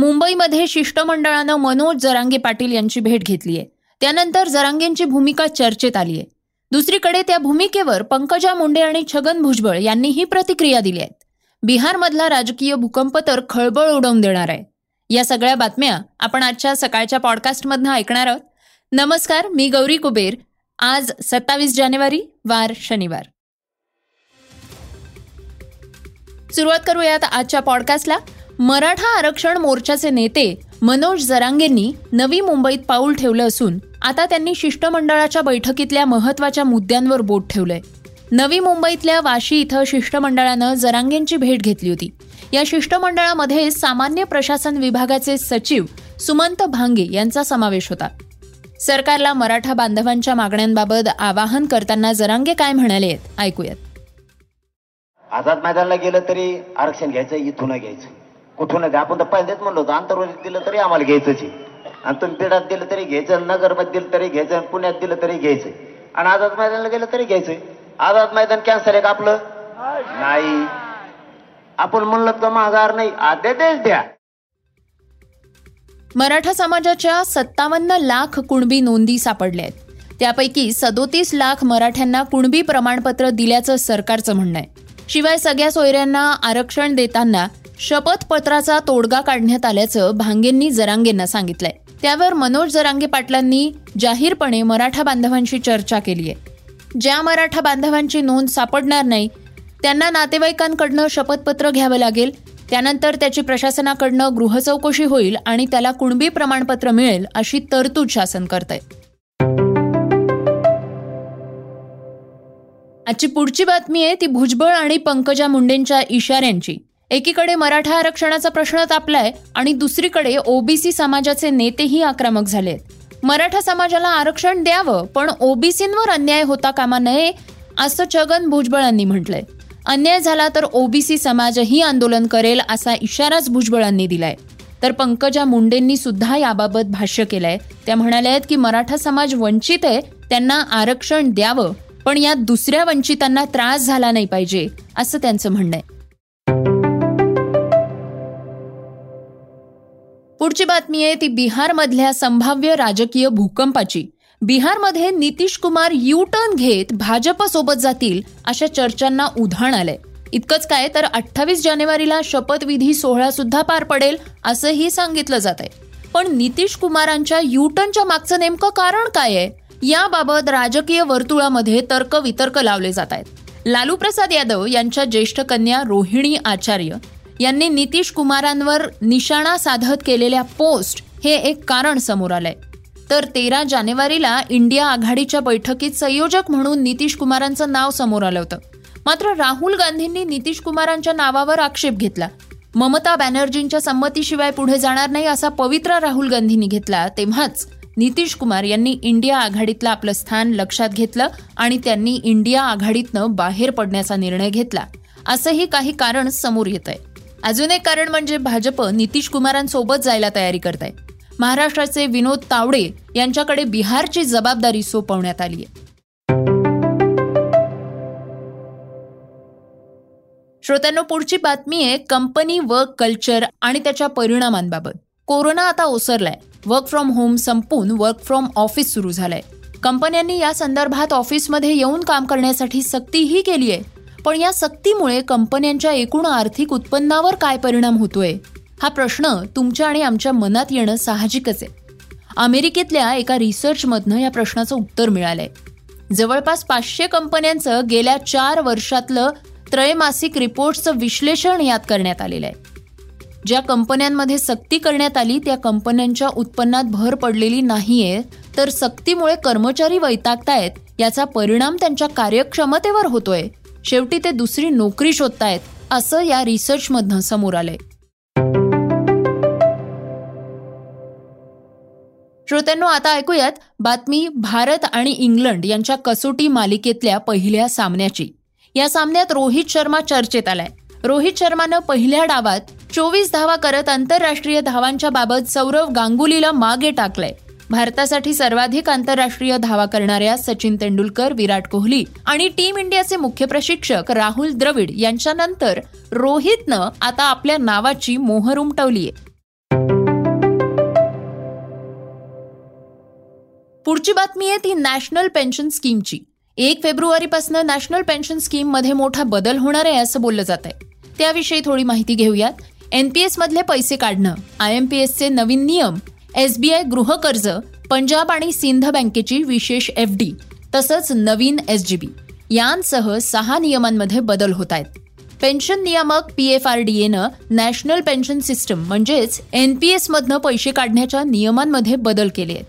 मुंबईमध्ये शिष्टमंडळानं मनोज जरांगे पाटील यांची भेट घेतली आहे. त्यानंतर जरांगेंची भूमिका चर्चेत आली आहे. दुसरीकडे त्या भूमिकेवर पंकजा मुंडे आणि छगन भुजबळ यांनीही प्रतिक्रिया दिली आहेत. बिहारमधला राजकीय भूकंप तर खळबळ उडवून देणार आहे. या सगळ्या बातम्या आपण आजच्या सकाळच्या पॉडकास्टमधनं ऐकणार आहोत. नमस्कार मी गौरी कुबेर. आज सत्तावीस जानेवारी वार शनिवार. सुरुवात करूयात आजच्या पॉडकास्टला. मराठा आरक्षण मोर्चाचे नेते मनोज जरांगेंनी नवी मुंबईत पाऊल ठेवलं असून आता त्यांनी शिष्टमंडळाच्या बैठकीतल्या महत्त्वाच्या मुद्द्यांवर बोट ठेवलंय. नवी मुंबईतल्या वाशी इथं शिष्टमंडळानं जरांगेंची भेट घेतली होती. या शिष्टमंडळामध्ये सामान्य प्रशासन विभागाचे सचिव सुमंत भांगे यांचा समावेश होता. सरकारला मराठा बांधवांच्या मागण्यांबाबत आवाहन करताना जरांगे काय म्हणाले आहेत ऐकूयात. आझाद मैदानाला गेलं तरी आरक्षण घ्यायचं इथून घ्यायचं. कुठून घ्या आपण तर पहिलेच म्हणलो होतो आंतरवालीत दिलं तरी आम्हाला घ्यायचंच आहे. आणि तुम्ही बिडात दिलं तरी घ्यायचं नगरमध्ये दिलं तरी घ्यायचं आणि पुण्यात दिलं तरी घ्यायचं आणि आझाद मैदानाला गेलं तरी घ्यायचं आझाद मैदान कॅन्सर आहे का आपलं? नाही. आपण म्हणलं तर माघार नाही. आद्या तेच द्या. मराठा समाजाच्या सत्तावन्न लाख कुणबी नोंदी सापडल्या आहेत. त्यापैकी सदोतीस लाख मराठ्यांना कुणबी प्रमाणपत्र दिल्याचं सरकारचं म्हणणं आहे. शिवाय सगळ्या सोयऱ्यांना आरक्षण देताना शपथपत्राचा तोडगा काढण्यात आल्याचं भांगेंनी जरांगेंना सांगितलंय. त्यावर मनोज जरांगे पाटलांनी जाहीरपणे मराठा बांधवांशी चर्चा केली आहे. ज्या मराठा बांधवांची नोंद सापडणार नाही त्यांना नातेवाईकांकडनं शपथपत्र घ्यावं लागेल त्यानंतर त्याची प्रशासनाकडनं गृहचौकशी होईल आणि त्याला कुणबी प्रमाणपत्र मिळेल अशी तरतूद शासन करत आहे आजची पुढची बातमी आहे ती भुजबळ आणि पंकजा मुंडेंच्या इशाऱ्यांची. एकीकडे मराठा आरक्षणाचा प्रश्न तापलाय आणि दुसरीकडे ओबीसी समाजाचे नेतेही आक्रमक झालेत. मराठा समाजाला आरक्षण द्यावं पण ओबीसींवर अन्याय होता कामा नये असं छगन भुजबळांनी म्हटलंय. अन्याय झाला तर ओबीसी समाजही आंदोलन करेल असा इशाराच भुजबळांनी दिलाय. तर पंकजा मुंडेंनी सुद्धा याबाबत भाष्य केलंय. त्या म्हणाल्या आहेत की मराठा समाज वंचित आहे त्यांना आरक्षण द्यावं पण यात दुसऱ्या वंचितांना त्रास झाला नाही पाहिजे असं त्यांचं म्हणणं आहे. पुढची बातमी आहे ती बिहारमधल्या संभाव्य राजकीय भूकंपाची. बिहारमध्ये नितीश कुमार यू टर्न घेत भाजपसोबत जातील अशा चर्चांना उधाण आलंय. इतकंच काय तर अठ्ठावीस जानेवारीला शपथविधी सोहळा सुद्धा पार पडेल असंही सांगितलं जात आहे पण नितीश कुमारांच्या यू टर्नच्या मागचं नेमकं कारण काय आहे? याबाबत राजकीय वर्तुळामध्ये तर्क वितर्क लावले जात आहेत. लालू प्रसाद यादव यांच्या ज्येष्ठ कन्या रोहिणी आचार्य यांनी नितीश कुमारांवर निशाणा साधत केलेल्या पोस्ट हे एक कारण समोर आलंय. तर तेरा जानेवारीला इंडिया आघाडीच्या बैठकीत संयोजक म्हणून नितीश कुमारांचं नाव समोर आलं होतं. मात्र राहुल गांधींनी नितीश कुमारांच्या नावावर आक्षेप घेतला. ममता बॅनर्जींच्या संमतीशिवाय पुढे जाणार नाही असा पवित्रा राहुल गांधींनी घेतला तेव्हाच नितीश कुमार यांनी इंडिया आघाडीतलं आपलं स्थान लक्षात घेतलं आणि त्यांनी इंडिया आघाडीतनं बाहेर पडण्याचा निर्णय घेतला. असंही काही कारण समोर येत आहे अजून एक कारण म्हणजे भाजप नितीश कुमारांसोबत जायला तयारी करत आहे महाराष्ट्राचे विनोद तावडे यांच्याकडे बिहारची जबाबदारी सोपवण्यात आली आहे श्रोत्यांनो पुढची बातमी आहे कंपनी वर्क कल्चर आणि त्याच्या परिणामांबाबत. कोरोना आता ओसरलाय. वर्क फ्रॉम होम संपून वर्क फ्रॉम ऑफिस सुरू झालंय. कंपन्यांनी या संदर्भात ऑफिसमध्ये येऊन काम करण्यासाठी सक्तीही केली आहे पण या सक्तीमुळे कंपन्यांच्या एकूण आर्थिक उत्पन्नावर काय परिणाम होतोय? हा प्रश्न तुमच्या आणि आमच्या मनात येणं साहजिकच आहे. अमेरिकेतल्या एका रिसर्चमधनं या प्रश्नाचं उत्तर मिळालंय. जवळपास पाचशे कंपन्यांचं गेल्या चार वर्षातलं त्रैमासिक रिपोर्टचं विश्लेषण यात करण्यात आलेलं आहे. ज्या कंपन्यांमध्ये सक्ती करण्यात आली त्या कंपन्यांच्या उत्पन्नात भर पडलेली नाहीये तर सक्तीमुळे कर्मचारी वैतागतायत याचा परिणाम त्यांच्या कार्यक्षमतेवर होतोय. शेवटी ते दुसरी नोकरी शोधतायत असं या रिसर्चमधनं समोर आलंय. श्रोत्यांनो आता ऐकूयात बातमी भारत आणि इंग्लंड यांच्या कसोटी मालिकेतल्या पहिल्या सामन्याची. या सामन्यात रोहित शर्मा चर्चेत आलाय. रोहित शर्मानं पहिल्या डावात चोवीस धावा करत आंतरराष्ट्रीय धावांच्या बाबत सौरव गांगुलीला मागे टाकलंय. भारतासाठी सर्वाधिक आंतरराष्ट्रीय धावा करणाऱ्या सचिन तेंडुलकर विराट कोहली आणि टीम इंडियाचे मुख्य प्रशिक्षक राहुल द्रविड यांच्यानंतर रोहितनं आता आपल्या नावाची मोहर उमटवलीय. पुढची बातमी आहे ती नॅशनल पेन्शन स्कीमची. एक फेब्रुवारीपासून नॅशनल पेन्शन स्कीममध्ये मोठा बदल होणार आहे असं बोललं जात आहे. त्याविषयी थोडी माहिती घेऊयात. एनपीएस मधले पैसे काढणं आय एम पी नवीन नियम एसबीआय गृहकर्ज पंजाब आणि सिंध बँकेची विशेष एफ डी तसंच नवीन एस जी बी यांसह सहा नियमांमध्ये बदल होत आहेत. पेन्शन नियामक पी एफ आर डी एनं नॅशनल पेन्शन सिस्टम म्हणजेच एन पी एसमधनं पैसे काढण्याच्या नियमांमध्ये बदल केले आहेत.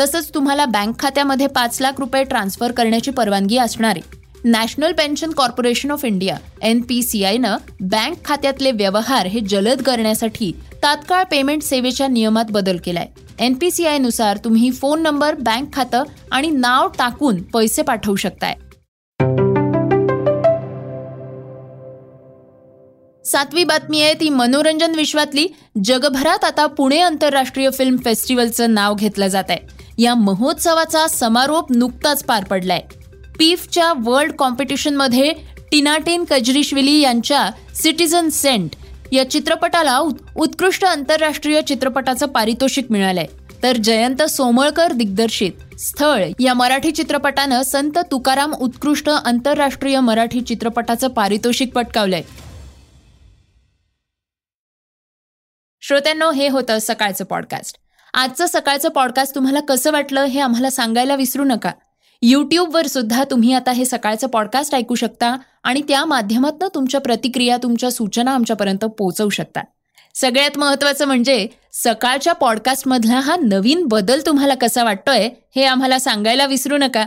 तसंच तुम्हाला बँक खात्यामध्ये पाच लाख रुपये ट्रान्सफर करण्याची परवानगी असणारे national pension corporation of India N P C आयनं बँक खात्यातले व्यवहार हे जलद करण्यासाठी तात्काळ पेमेंट सेवेच्या नियमात बदल केलाय. एन पी सी आयनुसार तुम्ही फोन नंबर बँक खातं आणि नाव टाकून पैसे पाठवू शकताय. सातवी बातमी आहे ती मनोरंजन विश्वातली. जगभरात आता पुणे आंतरराष्ट्रीय फिल्म फेस्टिवलचं नाव घेतलं जात आहे या महोत्सवाचा समारोप नुकताच पार पडलाय. पीफच्या वर्ल्ड कॉम्पिटिशनमध्ये टिनाटेन कजरिशविली यांच्या सिटीझन सेंट या चित्रपटाला उत्कृष्ट आंतरराष्ट्रीय चित्रपटाचं पारितोषिक मिळालंय. तर जयंत सोमळकर दिग्दर्शित स्थळ या मराठी चित्रपटानं संत तुकाराम उत्कृष्ट आंतरराष्ट्रीय मराठी चित्रपटाचं पारितोषिक पटकावलंय. श्रोत्यांनो हे होतं सकाळचं पॉडकास्ट आजचं सकाळचं पॉडकास्ट तुम्हाला कसं वाटलं हे आम्हाला सांगायला विसरू नका. यूट्यूबवर सुद्धा तुम्ही आता हे सकाळचं पॉडकास्ट ऐकू शकता आणि त्या माध्यमातून तुमच्या प्रतिक्रिया तुमच्या सूचना आमच्यापर्यंत पोहोचवू शकता. सगळ्यात महत्वाचं म्हणजे सकाळच्या पॉडकास्टमधला हा नवीन बदल तुम्हाला कसा वाटतोय हे आम्हाला सांगायला विसरू नका.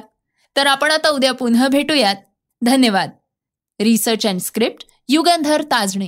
तर आपण आता उद्या पुन्हा भेटूयात. धन्यवाद. Research and script Yugandhar Tajane.